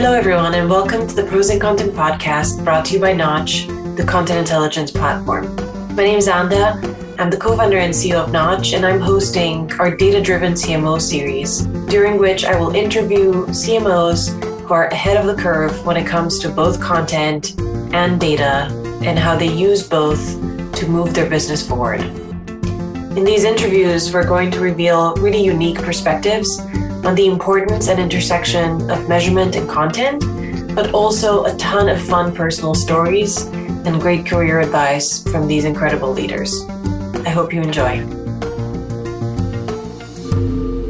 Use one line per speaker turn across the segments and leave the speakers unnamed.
Hello, everyone, and welcome to the Pros and Content podcast brought to you by Knotch, the content intelligence platform. My name is Anda. I'm the co founder and CEO of Knotch, and I'm hosting our data driven CMO series, during which I will interview CMOs who are ahead of the curve when it comes to both content and data and how they use both to move their business forward. In these interviews, we're going to reveal really unique perspectives on the importance and intersection of measurement and content, but also a ton of fun personal stories and great career advice from these incredible leaders. I hope you enjoy.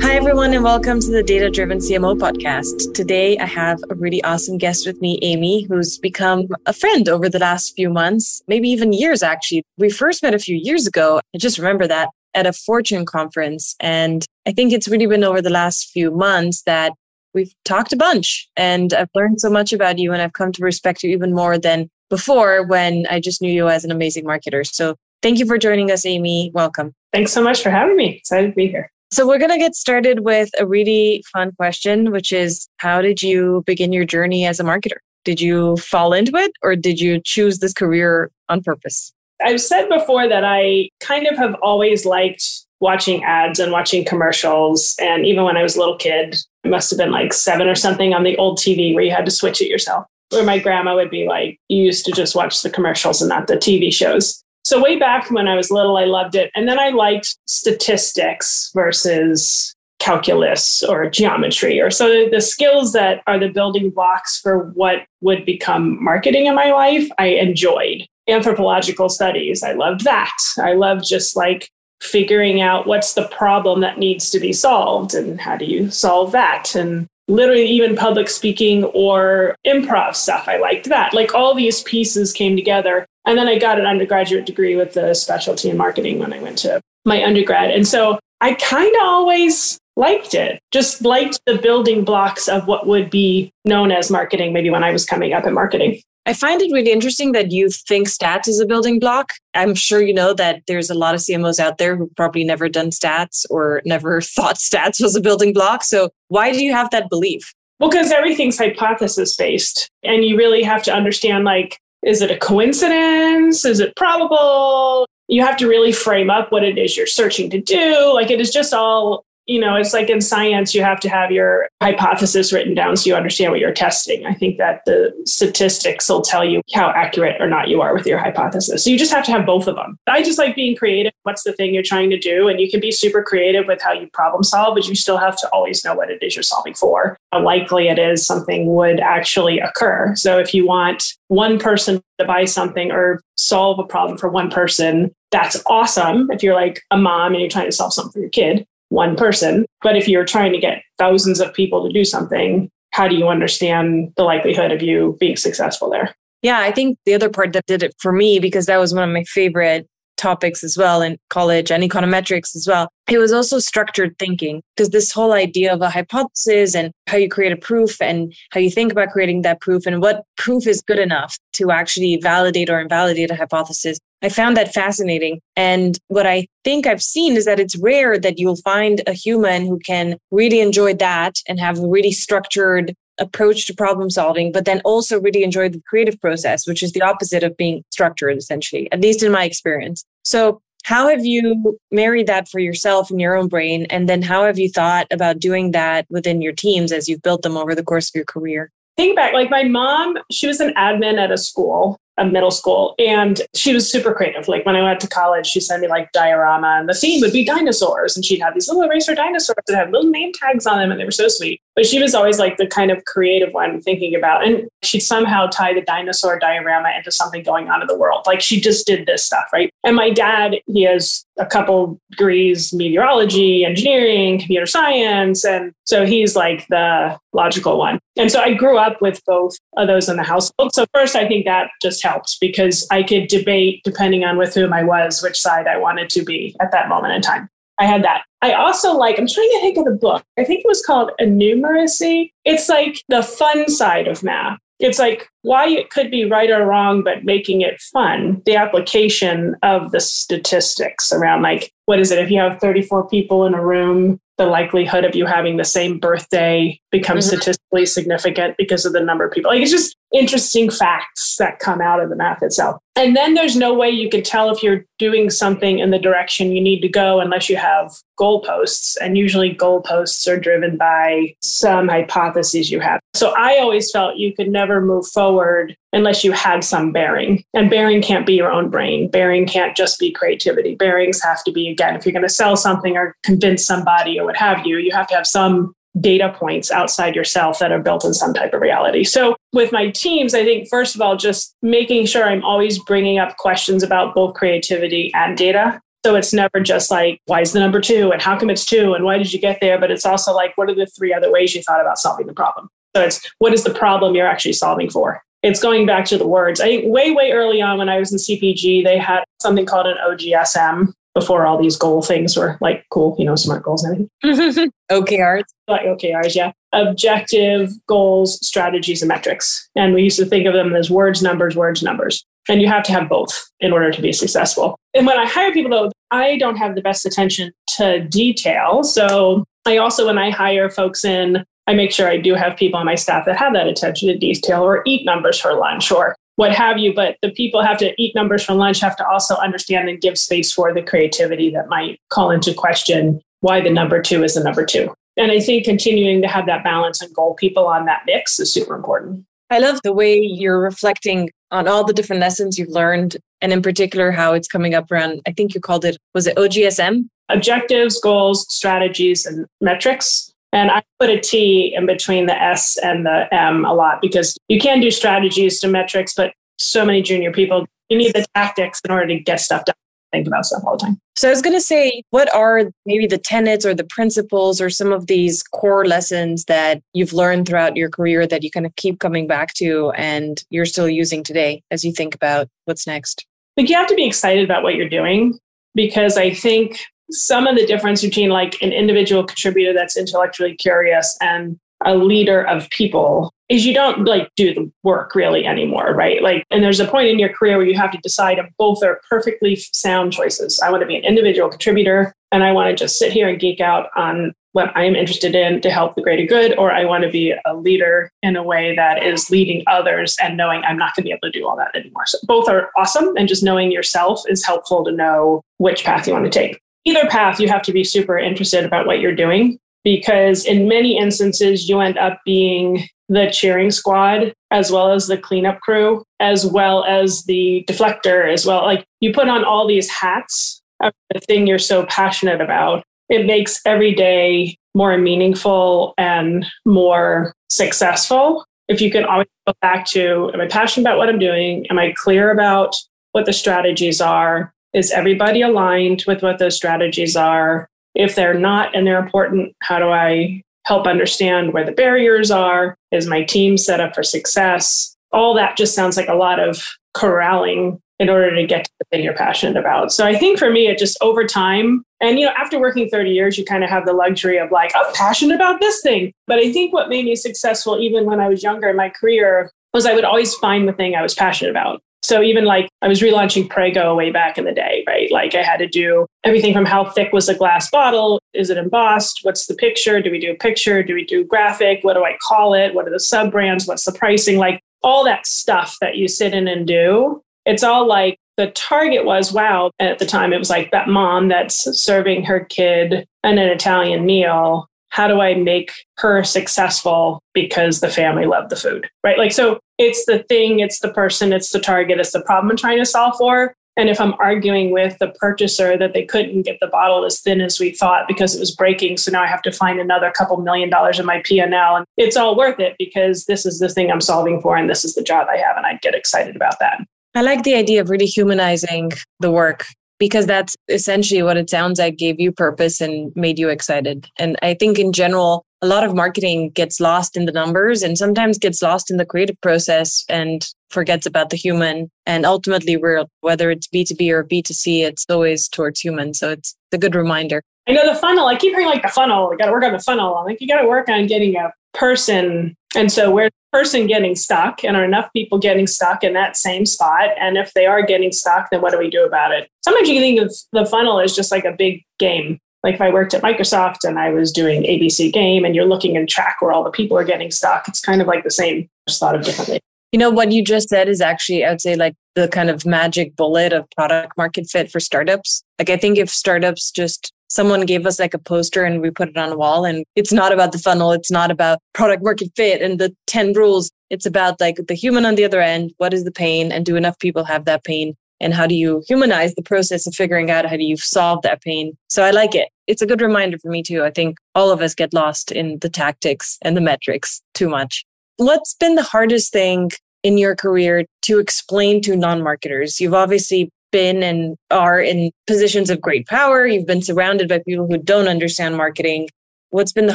Hi, everyone, and welcome to the Data Driven CMO podcast. Today, I have a really awesome guest with me, Amy, who's become a friend over the last few months, maybe even years, actually. We first met a few years ago. I just remember that at a Fortune conference. And I think it's really been over the last few months that we've talked a bunch and I've learned so much about you and I've come to respect you even more than before when I just knew you as an amazing marketer. So thank you for joining us, Amy. Welcome.
Thanks so much for having me. Excited to be here.
So we're going to get started with a really fun question, which is how did you begin your journey as a marketer? Did you fall into it or did you choose this career on purpose?
I've said before that I kind of have always liked watching ads and watching commercials. And even when I was a little kid, it must have been like seven or something on the old TV where you had to switch it yourself. Where my grandma would be like, you used to just watch the commercials and not the TV shows. So, way back when I was little, I loved it. And then I liked statistics versus calculus or geometry, or so the skills that are the building blocks for what would become marketing in my life, I enjoyed anthropological studies. I loved that. I loved just like figuring out what's the problem that needs to be solved and how do you solve that. And literally, even public speaking or improv stuff, I liked that. Like all these pieces came together. And then I got an undergraduate degree with the specialty in marketing when I went to my undergrad. And so I kind of always liked it, just liked the building blocks of what would be known as marketing, maybe when I was coming up in marketing.
I find it really interesting that you think stats is a building block. I'm sure you know that there's a lot of CMOs out there who probably never done stats or never thought stats was a building block. So why do you have that belief?
Well, because everything's hypothesis based and you really have to understand like, is it a coincidence? Is it probable? You have to really frame up what it is you're searching to do. Like it is just all you know, it's like in science, you have to have your hypothesis written down so you understand what you're testing. I think that the statistics will tell you how accurate or not you are with your hypothesis. So you just have to have both of them. I just like being creative. What's the thing you're trying to do? And you can be super creative with how you problem solve, but you still have to always know what it is you're solving for. How likely it is something would actually occur. So if you want one person to buy something or solve a problem for one person, that's awesome. If you're like a mom and you're trying to solve something for your kid, one person. But if you're trying to get thousands of people to do something, how do you understand the likelihood of you being successful there?
Yeah, I think the other part that did it for me, because that was one of my favorite topics as well in college and econometrics as well. It was also structured thinking because this whole idea of a hypothesis and how you create a proof and how you think about creating that proof and what proof is good enough to actually validate or invalidate a hypothesis. I found that fascinating. And what I think I've seen is that it's rare that you'll find a human who can really enjoy that and have a really structured approach to problem solving, but then also really enjoy the creative process, which is the opposite of being structured, essentially, at least in my experience. So, how have you married that for yourself in your own brain? And then how have you thought about doing that within your teams as you've built them over the course of your career?
Think back, like my mom, she was an admin at a school a middle school. And she was super creative. Like when I went to college, she sent me like diorama and the theme would be dinosaurs. And she'd have these little eraser dinosaurs that had little name tags on them and they were so sweet. But she was always like the kind of creative one thinking about, and she'd somehow tie the dinosaur diorama into something going on in the world. Like she just did this stuff, right? And my dad, he has a couple degrees meteorology, engineering, computer science. And so he's like the logical one. And so I grew up with both of those in the household. So first, I think that just helped because I could debate depending on with whom I was, which side I wanted to be at that moment in time. I had that. I also like, I'm trying to think of the book. I think it was called Innumeracy. It's like the fun side of math. It's like why it could be right or wrong, but making it fun. The application of the statistics around like, what is it? If you have 34 people in a room, the likelihood of you having the same birthday becomes mm-hmm. statistically significant because of the number of people. Like it's just interesting facts that come out of the math itself. And then there's no way you can tell if you're doing something in the direction you need to go unless you have goalposts. And usually goalposts are driven by some hypotheses you have. So I always felt you could never move forward unless you had some bearing. And bearing can't be your own brain. Bearing can't just be creativity. Bearings have to be, again, if you're going to sell something or convince somebody or what have you, you have to have some data points outside yourself that are built in some type of reality. So, with my teams, I think, first of all, just making sure I'm always bringing up questions about both creativity and data. So, it's never just like, why is the number two? And how come it's two? And why did you get there? But it's also like, what are the three other ways you thought about solving the problem? So, it's what is the problem you're actually solving for? It's going back to the words. I think way, way early on when I was in CPG, they had something called an OGSM, before all these goal things were like cool, you know, smart goals and
everything. OKRs.
Like OKRs, yeah. Objective, goals, strategies, and metrics. And we used to think of them as words, numbers, words, numbers. And you have to have both in order to be successful. And when I hire people, though, I don't have the best attention to detail. So I also, when I hire folks in, I make sure I do have people on my staff that have that attention to detail or eat numbers for lunch or what have you. But the people have to eat numbers for lunch, have to also understand and give space for the creativity that might call into question why the number two is the number two. And I think continuing to have that balance and goal people on that mix is super important.
I love the way you're reflecting on all the different lessons you've learned, and in particular, how it's coming up around, I think you called it, was it OGSM?
Objectives, goals, strategies, and metrics. And I put a T in between the S and the M a lot because you can do strategies to metrics, but so many junior people, you need the tactics in order to get stuff done. Think about stuff all the time.
So I was going to say, what are maybe the tenets or the principles or some of these core lessons that you've learned throughout your career that you kind of keep coming back to and you're still using today as you think about what's next?
Think you have to be excited about what you're doing because I think some of the difference between like an individual contributor that's intellectually curious and a leader of people is you don't like do the work really anymore, right? Like, and there's a point in your career where you have to decide if both are perfectly sound choices. I want to be an individual contributor and I want to just sit here and geek out on what I am interested in to help the greater good, or I want to be a leader in a way that is leading others and knowing I'm not going to be able to do all that anymore. So both are awesome. And just knowing yourself is helpful to know which path you want to take either path, you have to be super interested about what you're doing because in many instances, you end up being the cheering squad as well as the cleanup crew, as well as the deflector, as well. Like you put on all these hats of the thing you're so passionate about. It makes every day more meaningful and more successful. If you can always go back to, am I passionate about what I'm doing? Am I clear about what the strategies are? Is everybody aligned with what those strategies are? If they're not and they're important, how do I help understand where the barriers are? Is my team set up for success? All that just sounds like a lot of corralling in order to get to the thing you're passionate about. So I think for me, it just over time, and you know, after working 30 years, you kind of have the luxury of like, I'm passionate about this thing. But I think what made me successful, even when I was younger in my career, was I would always find the thing I was passionate about. So even like I was relaunching Prego way back in the day, right? Like I had to do everything from how thick was the glass bottle? Is it embossed? What's the picture? Do we do a picture? Do we do graphic? What do I call it? What are the sub brands? What's the pricing? Like all that stuff that you sit in and do. It's all like the target was wow. At the time, it was like that mom that's serving her kid an Italian meal how do I make her successful because the family loved the food, right? Like, so it's the thing, it's the person, it's the target, it's the problem I'm trying to solve for. And if I'm arguing with the purchaser that they couldn't get the bottle as thin as we thought because it was breaking, so now I have to find another couple million dollars in my P&L, and it's all worth it because this is the thing I'm solving for, and this is the job I have, and I get excited about that.
I like the idea of really humanizing the work because that's essentially what it sounds like gave you purpose and made you excited. And I think in general, a lot of marketing gets lost in the numbers and sometimes gets lost in the creative process and forgets about the human. And ultimately, we're, whether it's B2B or B2C, it's always towards human. So it's a good reminder.
I know the funnel, I keep hearing like the funnel, you got to work on the funnel. I'm like, you got to work on getting a person. And so where person getting stuck and are enough people getting stuck in that same spot and if they are getting stuck then what do we do about it sometimes you think of the funnel as just like a big game Like if I worked at Microsoft and I was doing ABC game and you're looking and track where all the people are getting stuck, it's kind of like the same, just thought of differently.
You know, what you just said is actually, I would say, like the kind of magic bullet of product market fit for startups. Like, I think if startups just someone gave us like a poster and we put it on a wall, and it's not about the funnel, it's not about product market fit and the 10 rules. It's about like the human on the other end. What is the pain? And do enough people have that pain? And how do you humanize the process of figuring out how do you solve that pain? So I like it. It's a good reminder for me too. I think all of us get lost in the tactics and the metrics too much. What's been the hardest thing in your career to explain to non marketers? You've obviously been and are in positions of great power. You've been surrounded by people who don't understand marketing. What's been the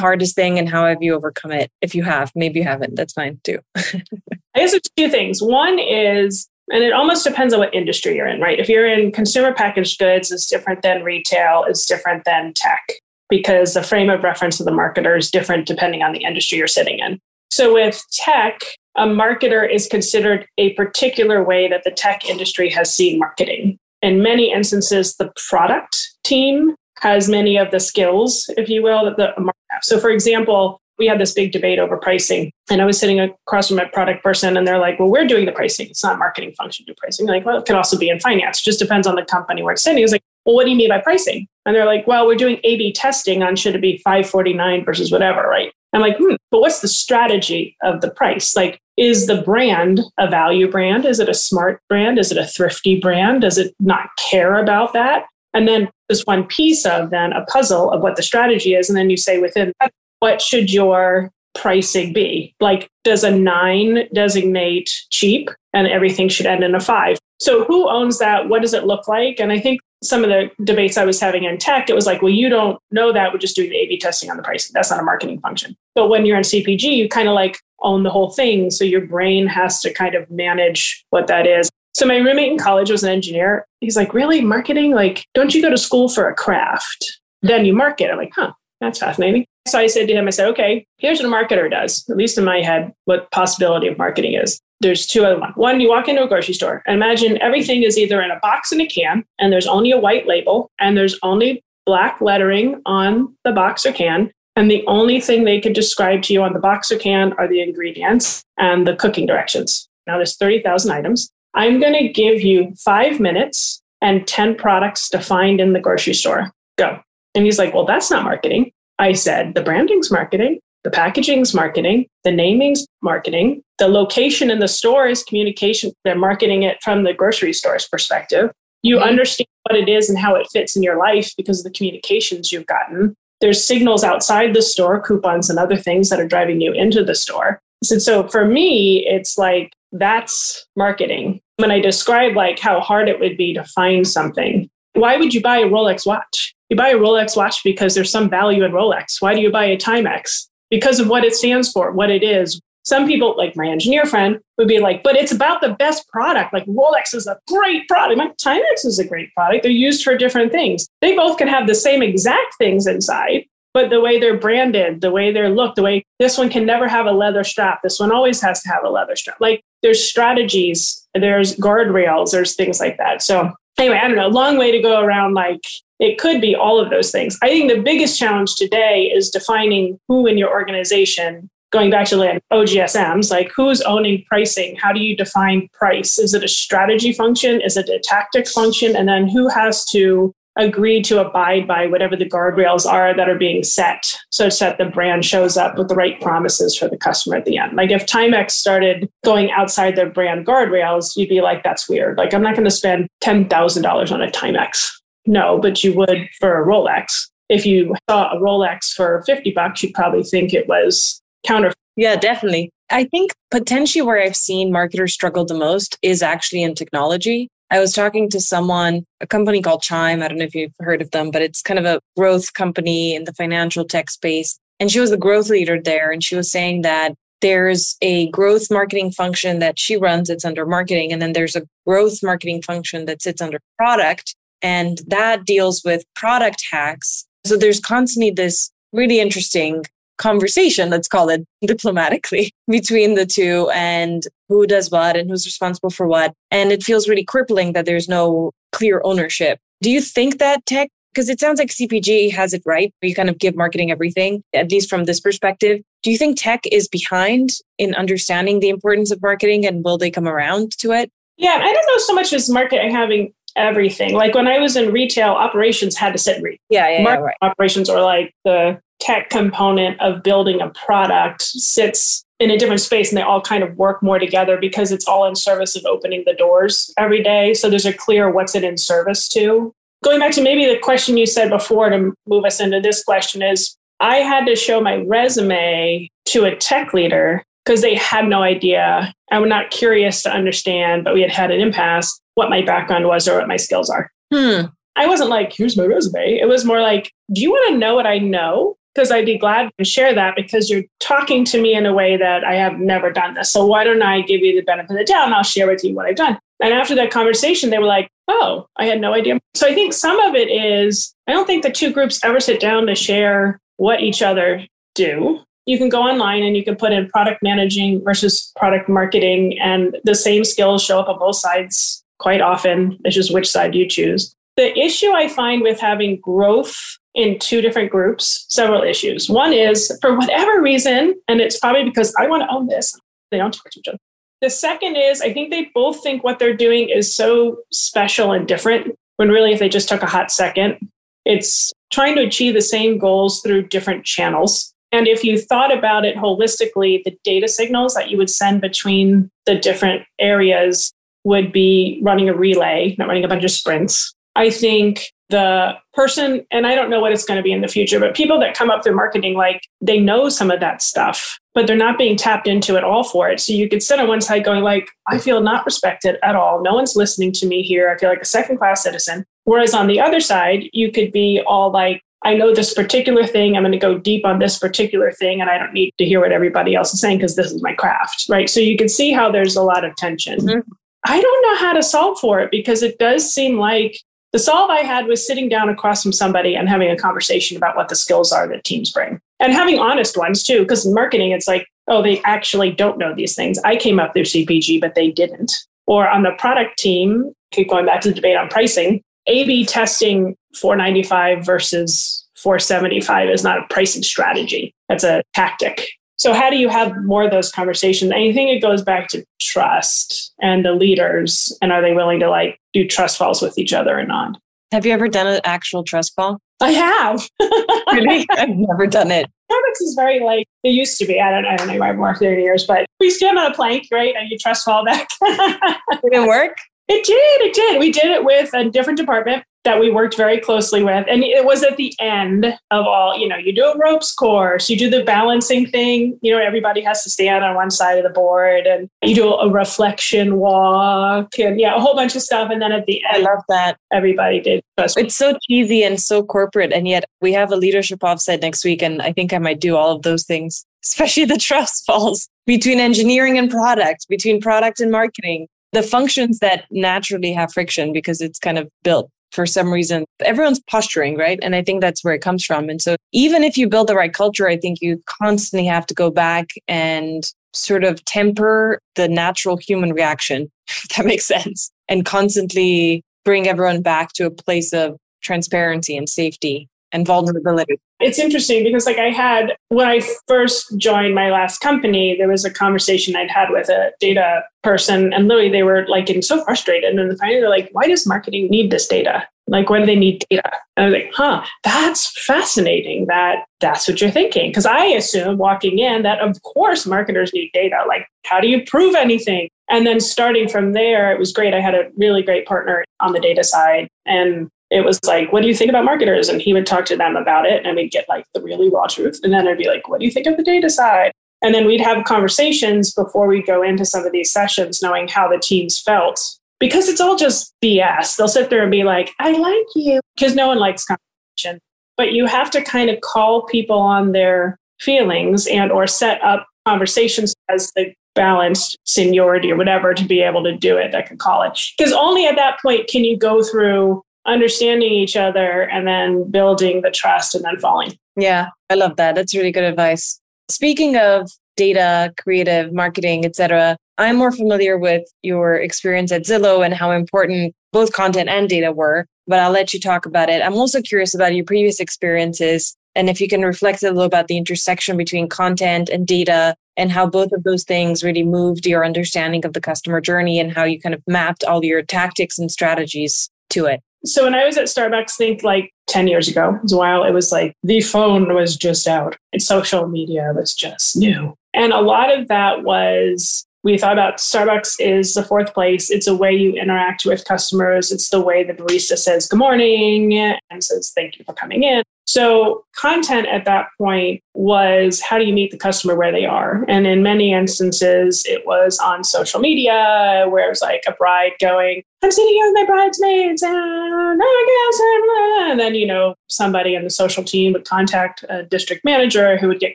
hardest thing and how have you overcome it? If you have, maybe you haven't, that's fine too.
I guess there's two things. One is, and it almost depends on what industry you're in, right? If you're in consumer packaged goods, it's different than retail, it's different than tech because the frame of reference of the marketer is different depending on the industry you're sitting in. So with tech, a marketer is considered a particular way that the tech industry has seen marketing. In many instances, the product team has many of the skills, if you will, that the marketer So, for example, we had this big debate over pricing, and I was sitting across from a product person, and they're like, "Well, we're doing the pricing. It's not marketing function to pricing." Like, well, it could also be in finance. It just depends on the company where it's sitting. It's like, well, what do you mean by pricing? And they're like, well, we're doing A/B testing on should it be 549 versus whatever, right? I'm like, hmm, but what's the strategy of the price? Like, is the brand a value brand? Is it a smart brand? Is it a thrifty brand? Does it not care about that? And then just one piece of then a puzzle of what the strategy is. And then you say within that, what should your pricing be? Like, does a nine designate cheap and everything should end in a five? So, who owns that? What does it look like? And I think some of the debates I was having in tech, it was like, well, you don't know that. We're just doing the A B testing on the pricing. That's not a marketing function. But when you're in CPG, you kind of like own the whole thing. So your brain has to kind of manage what that is. So my roommate in college was an engineer. He's like, really? Marketing? Like, don't you go to school for a craft? Then you market. I'm like, huh, that's fascinating. So I said to him, I said, okay, here's what a marketer does, at least in my head, what possibility of marketing is. There's two other ones. One, you walk into a grocery store and imagine everything is either in a box and a can, and there's only a white label, and there's only black lettering on the box or can. And the only thing they could describe to you on the box or can are the ingredients and the cooking directions. Now there's 30,000 items. I'm going to give you five minutes and 10 products to find in the grocery store. Go. And he's like, Well, that's not marketing. I said, The branding's marketing, the packaging's marketing, the naming's marketing, the location in the store is communication. They're marketing it from the grocery store's perspective. You mm-hmm. understand what it is and how it fits in your life because of the communications you've gotten there's signals outside the store, coupons and other things that are driving you into the store. So, so for me, it's like that's marketing. When I describe like how hard it would be to find something, why would you buy a Rolex watch? You buy a Rolex watch because there's some value in Rolex. Why do you buy a Timex? Because of what it stands for, what it is, some people, like my engineer friend, would be like, but it's about the best product. Like Rolex is a great product. My Timex is a great product. They're used for different things. They both can have the same exact things inside, but the way they're branded, the way they're looked, the way this one can never have a leather strap. This one always has to have a leather strap. Like there's strategies, there's guardrails, there's things like that. So anyway, I don't know, long way to go around like it could be all of those things. I think the biggest challenge today is defining who in your organization going back to like OGSMs, like who's owning pricing? How do you define price? Is it a strategy function? Is it a tactic function? And then who has to agree to abide by whatever the guardrails are that are being set such that the brand shows up with the right promises for the customer at the end. Like if Timex started going outside their brand guardrails, you'd be like, that's weird. Like I'm not going to spend $10,000 on a Timex. No, but you would for a Rolex. If you saw a Rolex for 50 bucks, you'd probably think it was counter.
Yeah, definitely. I think potentially where I've seen marketers struggle the most is actually in technology. I was talking to someone, a company called Chime. I don't know if you've heard of them, but it's kind of a growth company in the financial tech space. And she was the growth leader there. And she was saying that there's a growth marketing function that she runs, it's under marketing. And then there's a growth marketing function that sits under product. And that deals with product hacks. So there's constantly this really interesting conversation, let's call it diplomatically, between the two and who does what and who's responsible for what. And it feels really crippling that there's no clear ownership. Do you think that tech because it sounds like CPG has it right. You kind of give marketing everything, at least from this perspective. Do you think tech is behind in understanding the importance of marketing and will they come around to it?
Yeah, I don't know so much as marketing having everything. Like when I was in retail, operations had to sit retail.
Yeah, yeah, yeah right.
operations or like the tech component of building a product sits in a different space and they all kind of work more together because it's all in service of opening the doors every day. So there's a clear what's it in service to. Going back to maybe the question you said before to move us into this question is I had to show my resume to a tech leader because they had no idea. I was not curious to understand, but we had had an impasse what my background was or what my skills are.
Hmm.
I wasn't like, here's my resume. It was more like, do you want to know what I know? Because I'd be glad to share that because you're talking to me in a way that I have never done this. So why don't I give you the benefit of the doubt and I'll share with you what I've done? And after that conversation, they were like, oh, I had no idea. So I think some of it is, I don't think the two groups ever sit down to share what each other do. You can go online and you can put in product managing versus product marketing, and the same skills show up on both sides quite often. It's just which side you choose. The issue I find with having growth in two different groups, several issues. One is for whatever reason, and it's probably because I want to own this, they don't talk to each other. The second is I think they both think what they're doing is so special and different when really, if they just took a hot second, it's trying to achieve the same goals through different channels. And if you thought about it holistically, the data signals that you would send between the different areas would be running a relay, not running a bunch of sprints. I think the person, and I don't know what it's going to be in the future, but people that come up through marketing, like they know some of that stuff, but they're not being tapped into at all for it. So you could sit on one side going like, I feel not respected at all. No one's listening to me here. I feel like a second class citizen. Whereas on the other side, you could be all like, I know this particular thing. I'm going to go deep on this particular thing, and I don't need to hear what everybody else is saying because this is my craft, right? So you can see how there's a lot of tension. Mm-hmm. I don't know how to solve for it because it does seem like the solve I had was sitting down across from somebody and having a conversation about what the skills are that teams bring and having honest ones too. Because in marketing, it's like, oh, they actually don't know these things. I came up through CPG, but they didn't. Or on the product team, keep going back to the debate on pricing, A B testing 495 versus 475 is not a pricing strategy. That's a tactic. So, how do you have more of those conversations? I think it goes back to trust and the leaders, and are they willing to like do trust falls with each other or not?
Have you ever done an actual trust fall?
I have.
really? I've never done it.
Starbucks is very like it used to be. I don't, I don't know. I've worked there years, but we stand on a plank, right? And you trust fall back.
Did it work?
It did. It did. We did it with a different department that we worked very closely with. And it was at the end of all, you know, you do a ropes course, you do the balancing thing, you know, everybody has to stand on one side of the board and you do a reflection walk and yeah, a whole bunch of stuff. And then at the
end, I love that.
Everybody did. Trust.
It's so cheesy and so corporate. And yet we have a leadership offsite next week. And I think I might do all of those things, especially the trust falls between engineering and product, between product and marketing the functions that naturally have friction because it's kind of built for some reason everyone's posturing right? And i think that's where it comes from. And so even if you build the right culture i think you constantly have to go back and sort of temper the natural human reaction if that makes sense and constantly bring everyone back to a place of transparency and safety and vulnerability.
It's interesting because, like, I had when I first joined my last company, there was a conversation I'd had with a data person, and literally they were like getting so frustrated. And finally, they're like, "Why does marketing need this data? Like, why do they need data?" And I was like, "Huh, that's fascinating. That that's what you're thinking." Because I assume walking in that of course marketers need data. Like, how do you prove anything? And then starting from there, it was great. I had a really great partner on the data side, and it was like, what do you think about marketers? And he would talk to them about it and we'd get like the really raw truth. And then I'd be like, what do you think of the data side? And then we'd have conversations before we go into some of these sessions, knowing how the teams felt. Because it's all just BS. They'll sit there and be like, I like you. Because no one likes competition. But you have to kind of call people on their feelings and or set up conversations as the balanced seniority or whatever to be able to do it that could call it. Because only at that point can you go through understanding each other and then building the trust and then falling.
Yeah, I love that. That's really good advice. Speaking of data, creative, marketing, etc., I'm more familiar with your experience at Zillow and how important both content and data were. but I'll let you talk about it. I'm also curious about your previous experiences and if you can reflect a little about the intersection between content and data and how both of those things really moved your understanding of the customer journey and how you kind of mapped all your tactics and strategies to it.
So when I was at Starbucks, think like 10 years ago, it a while, it was like the phone was just out and social media was just new. And a lot of that was we thought about Starbucks is the fourth place. It's a way you interact with customers. It's the way the barista says good morning and says thank you for coming in. So, content at that point was how do you meet the customer where they are? And in many instances, it was on social media where it was like a bride going, I'm sitting here with my bridesmaids and oh my and then, you know, somebody in the social team would contact a district manager who would get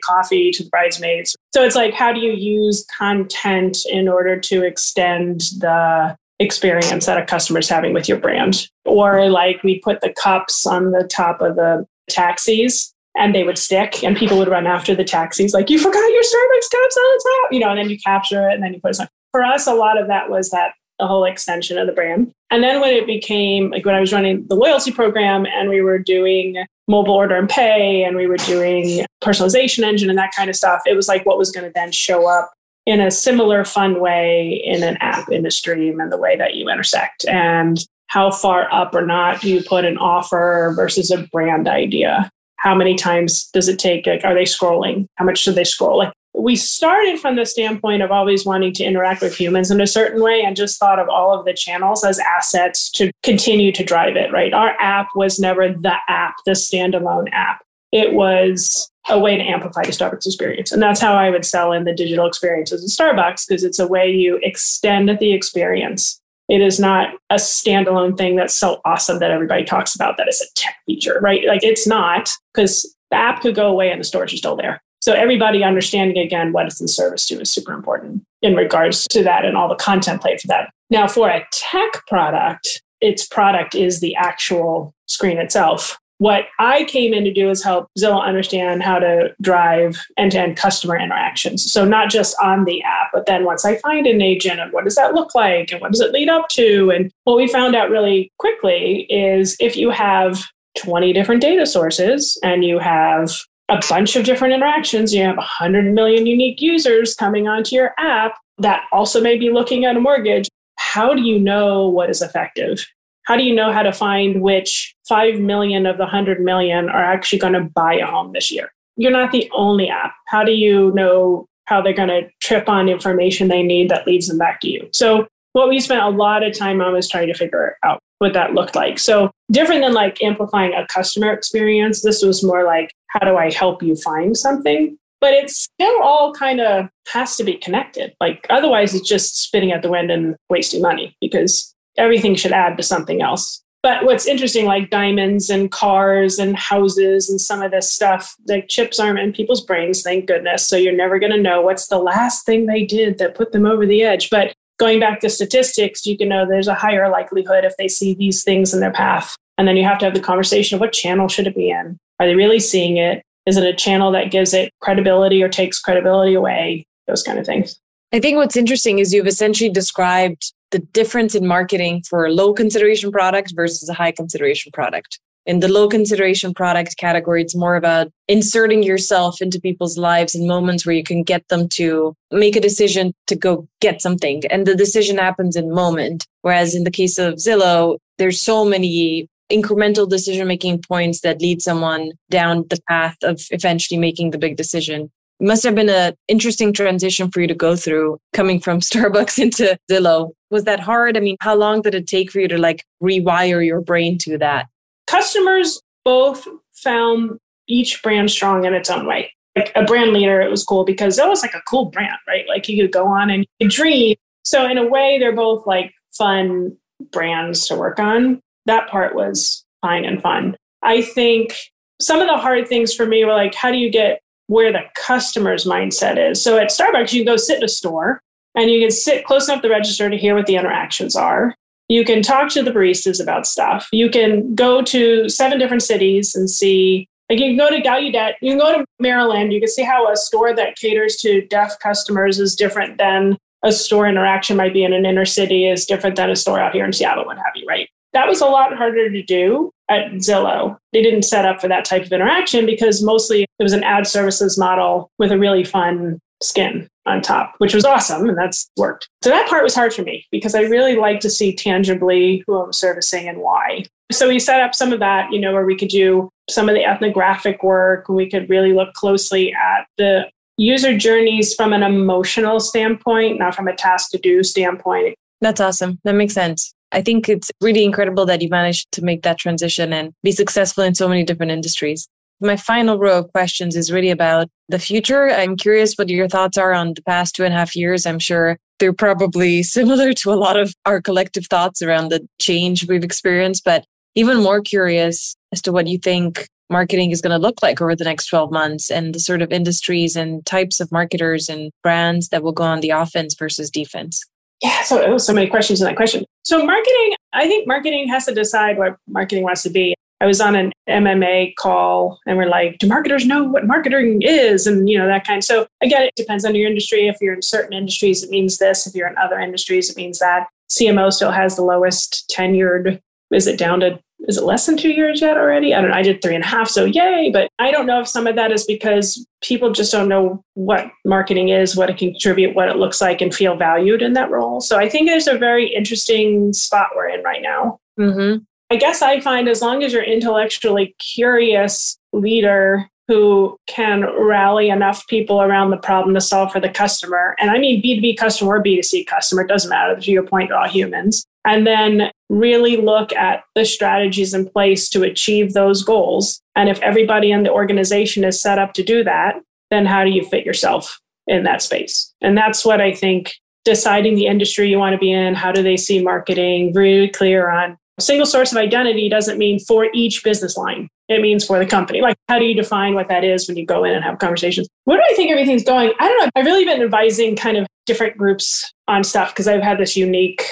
coffee to the bridesmaids. So, it's like, how do you use content in order to extend the experience that a customer's having with your brand? Or like we put the cups on the top of the taxis and they would stick and people would run after the taxis like you forgot your starbucks cups on the top you know and then you capture it and then you put it on for us a lot of that was that the whole extension of the brand. And then when it became like when i was running the loyalty program and we were doing mobile order and pay and we were doing personalization engine and that kind of stuff it was like what was going to then show up in a similar fun way in an app in the stream and the way that you intersect. And how far up or not do you put an offer versus a brand idea? How many times does it take? Like, are they scrolling? How much do they scroll? Like, we started from the standpoint of always wanting to interact with humans in a certain way and just thought of all of the channels as assets to continue to drive it, right? Our app was never the app, the standalone app. It was a way to amplify the Starbucks experience. And that's how I would sell in the digital experiences at Starbucks because it's a way you extend the experience it is not a standalone thing that's so awesome that everybody talks about that it's a tech feature, right? Like it's not because the app could go away and the storage is still there. So everybody understanding again what it's in service to is super important in regards to that and all the content play for that. Now for a tech product, its product is the actual screen itself what I came in to do is help Zillow understand how to drive end to end customer interactions. So, not just on the app, but then once I find an agent, and what does that look like? And what does it lead up to? And what we found out really quickly is if you have 20 different data sources and you have a bunch of different interactions, you have 100 million unique users coming onto your app that also may be looking at a mortgage. How do you know what is effective? How do you know how to find which 5 million of the 100 million are actually going to buy a home this year? You're not the only app. How do you know how they're going to trip on information they need that leads them back to you? So, what we spent a lot of time on was trying to figure out what that looked like. So, different than like amplifying a customer experience, this was more like, how do I help you find something? But it's still all kind of has to be connected. Like, otherwise, it's just spitting out the wind and wasting money because everything should add to something else. But what's interesting, like diamonds and cars and houses and some of this stuff, like chips aren't in people's brains, thank goodness. So you're never going to know what's the last thing they did that put them over the edge. But going back to statistics, you can know there's a higher likelihood if they see these things in their path. And then you have to have the conversation of what channel should it be in? Are they really seeing it? Is it a channel that gives it credibility or takes credibility away? Those kind of things.
I think what's interesting is you've essentially described the difference in marketing for a low consideration product versus a high consideration product. In the low consideration product category, it's more about inserting yourself into people's lives in moments where you can get them to make a decision to go get something. And the decision happens in moment. Whereas in the case of Zillow, there's so many incremental decision making points that lead someone down the path of eventually making the big decision must have been an interesting transition for you to go through coming from Starbucks into Zillow. Was that hard? I mean, how long did it take for you to like rewire your brain to that?
Customers both found each brand strong in its own way. Like a brand leader, it was cool because it was like a cool brand, right? Like you could go on and dream. So in a way, they're both like fun brands to work on. That part was fine and fun. I think some of the hard things for me were like, how do you get where the customer's mindset is. So at Starbucks, you can go sit in a store and you can sit close enough the register to hear what the interactions are. You can talk to the baristas about stuff. You can go to seven different cities and see, like you can go to Gallaudet, you can go to Maryland, you can see how a store that caters to deaf customers is different than a store interaction might be in an inner city is different than a store out here in Seattle, what have you, right? That was a lot harder to do at Zillow. They didn't set up for that type of interaction because mostly it was an ad services model with a really fun skin on top, which was awesome. And that's worked. So that part was hard for me because I really like to see tangibly who I'm servicing and why. So we set up some of that, you know, where we could do some of the ethnographic work. We could really look closely at the user journeys from an emotional standpoint, not from a task to do standpoint.
That's awesome. That makes sense. I think it's really incredible that you managed to make that transition and be successful in so many different industries. My final row of questions is really about the future. I'm curious what your thoughts are on the past two and a half years. I'm sure they're probably similar to a lot of our collective thoughts around the change we've experienced, but even more curious as to what you think marketing is going to look like over the next 12 months and the sort of industries and types of marketers and brands that will go on the offense versus defense.
Yeah, so oh, so many questions in that question. So marketing, I think marketing has to decide what marketing wants to be. I was on an MMA call and we're like, do marketers know what marketing is? And you know, that kind. So again, it depends on your industry. If you're in certain industries, it means this. If you're in other industries, it means that. CMO still has the lowest tenured. Is it down to is it less than two years yet already? I don't know. I did three and a half, so yay. But I don't know if some of that is because people just don't know what marketing is, what it can contribute, what it looks like, and feel valued in that role. So I think there's a very interesting spot we're in right now. Mm-hmm. I guess I find as long as you're intellectually curious leader who can rally enough people around the problem to solve for the customer. And I mean B2B customer or B2C customer, it doesn't matter. To your point, all humans and then really look at the strategies in place to achieve those goals. And if everybody in the organization is set up to do that, then how do you fit yourself in that space? And that's what I think deciding the industry you want to be in, how do they see marketing, really clear on single source of identity doesn't mean for each business line. It means for the company. Like, how do you define what that is when you go in and have conversations? Where do I think everything's going? I don't know. I've really been advising kind of different groups on stuff because I've had this unique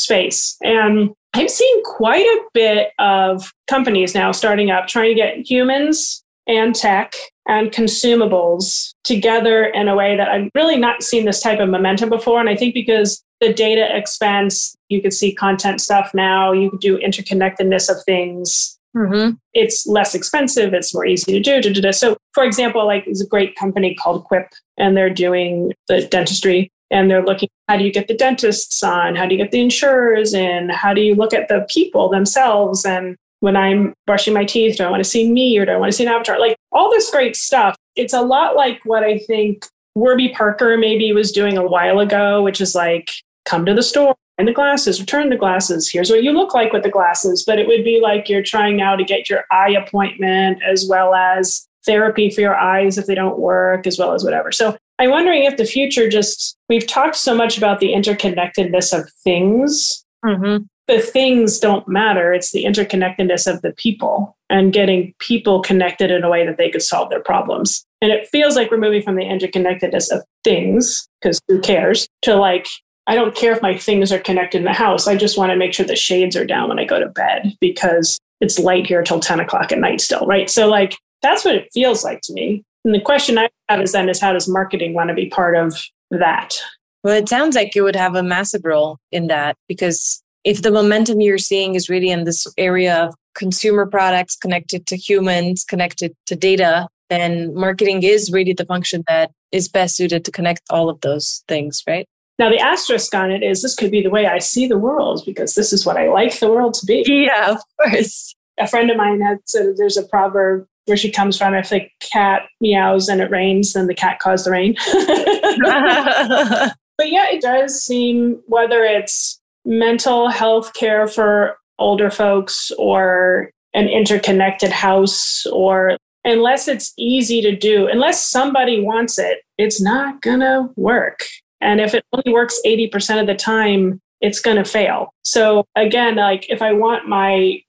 space. And I've seen quite a bit of companies now starting up trying to get humans and tech and consumables together in a way that I've really not seen this type of momentum before. And I think because the data expense, you could see content stuff now, you could do interconnectedness of things. Mm-hmm. It's less expensive, it's more easy to do. Da, da, da. So, for example, like there's a great company called Quip, and they're doing the dentistry and they're looking how do you get the dentists on? How do you get the insurers in? How do you look at the people themselves? And when i'm brushing my teeth do i want to see me or do i want to see an avatar? Like all this great stuff. It's a lot like what i think warby parker maybe was doing a while ago which is like come to the store and the glasses return the glasses. Here's what you look like with the glasses. But it would be like you're trying now to get your eye appointment as well as therapy for your eyes if they don't work as well as whatever. So I'm wondering if the future just, we've talked so much about the interconnectedness of things. Mm-hmm. The things don't matter. It's the interconnectedness of the people and getting people connected in a way that they could solve their problems. And it feels like we're moving from the interconnectedness of things, because who cares, to like, I don't care if my things are connected in the house. I just want to make sure the shades are down when I go to bed because it's light here till 10 o'clock at night still, right? So, like, that's what it feels like to me. And the question I have is then is how does marketing want to be part of that?
Well, it sounds like it would have a massive role in that because if the momentum you're seeing is really in this area of consumer products connected to humans, connected to data, then marketing is really the function that is best suited to connect all of those things, right?
Now, the asterisk on it is this could be the way I see the world because this is what I like the world to be.
Yeah, of course.
A friend of mine had said there's a proverb where she comes from. If the cat meows and it rains, then the cat caused the rain. but yeah, it does seem whether it's mental health care for older folks or an interconnected house or unless it's easy to do, unless somebody wants it, it's not going to work. And if it only works 80% of the time, it's going to fail. So again, like if I want my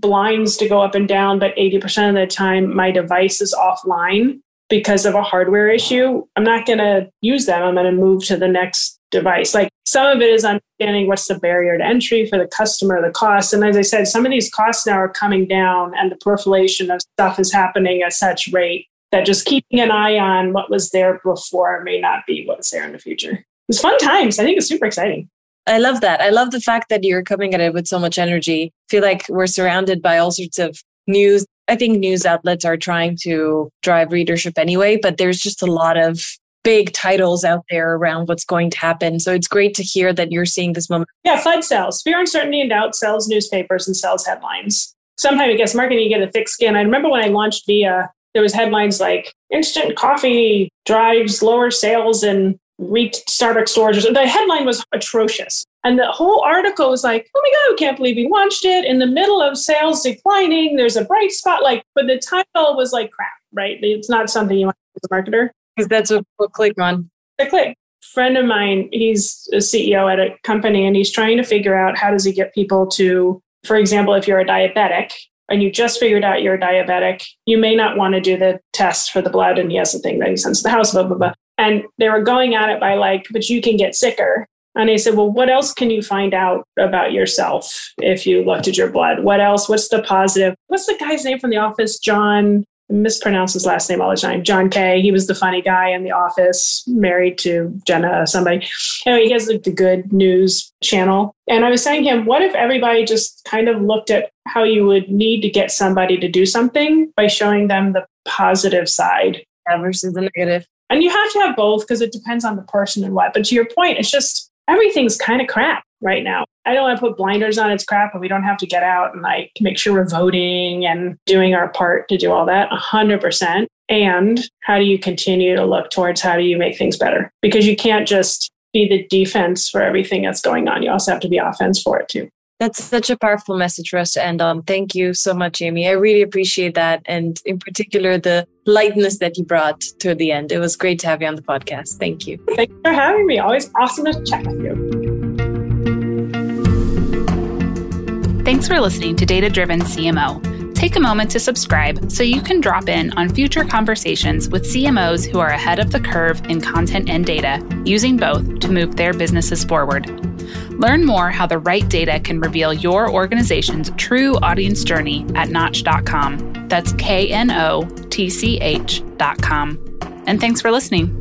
blinds to go up and down, but 80% of the time my device is offline because of a hardware issue, I'm not going to use them. I'm going to move to the next device. Like some of it is understanding what's the barrier to entry for the customer, the cost. And as I said, some of these costs now are coming down and the proliferation of stuff is happening at such rate that just keeping an eye on what was there before may not be what's there in the future. It's fun times. I think it's super exciting.
I love that. I love the fact that you're coming at it with so much energy. I feel like we're surrounded by all sorts of news. I think news outlets are trying to drive readership anyway, but there's just a lot of big titles out there around what's going to happen. So it's great to hear that you're seeing this moment.
Yeah, FUD sells. Fear, uncertainty, and doubt sells newspapers and sells headlines. Sometimes I guess marketing, you get a thick skin. I remember when I launched Via, there was headlines like instant coffee drives lower sales in Starbucks stores. The headline was atrocious. And the whole article was like, oh my God, I can't believe we launched it in the middle of sales declining. There's a bright spot. Like, but the title was like crap, right? It's not something you want as a marketer.
Because that's what people click on.
The click. Friend of mine, he's a CEO at a company and he's trying to figure out how does he get people to, for example, if you're a diabetic and you just figured out you're diabetic, you may not want to do the test for the blood. And he has a thing that he sends to the house, blah, blah, blah. And they were going at it by like, but you can get sicker. And I said, well, what else can you find out about yourself if you looked at your blood? What else? What's the positive? What's the guy's name from the office? John mispronounce his last name all the time. John Kay. He was the funny guy in the office, married to Jenna, somebody. Anyway, he has the, the good news channel. And I was saying to him, what if everybody just kind of looked at how you would need to get somebody to do something by showing them the positive side
versus the negative?
And you have to have both because it depends on the person and what. But to your point, it's just everything's kind of crap right now. I don't want to put blinders on its crap, but we don't have to get out and like make sure we're voting and doing our part to do all that 100%. And how do you continue to look towards how do you make things better? Because you can't just be the defense for everything that's going on. You also have to be offense for it too.
That's such a powerful message for us to end on. Um, thank you so much, Amy. I really appreciate that. And in particular, the lightness that you brought to the end. It was great to have you on the podcast. Thank you.
Thanks for having me. Always awesome to chat with you.
Thanks for listening to Data Driven CMO. Take a moment to subscribe so you can drop in on future conversations with CMOs who are ahead of the curve in content and data, using both to move their businesses forward. Learn more how the right data can reveal your organization's true audience journey at knotch.com. That's K N O T C H.com. And thanks for listening.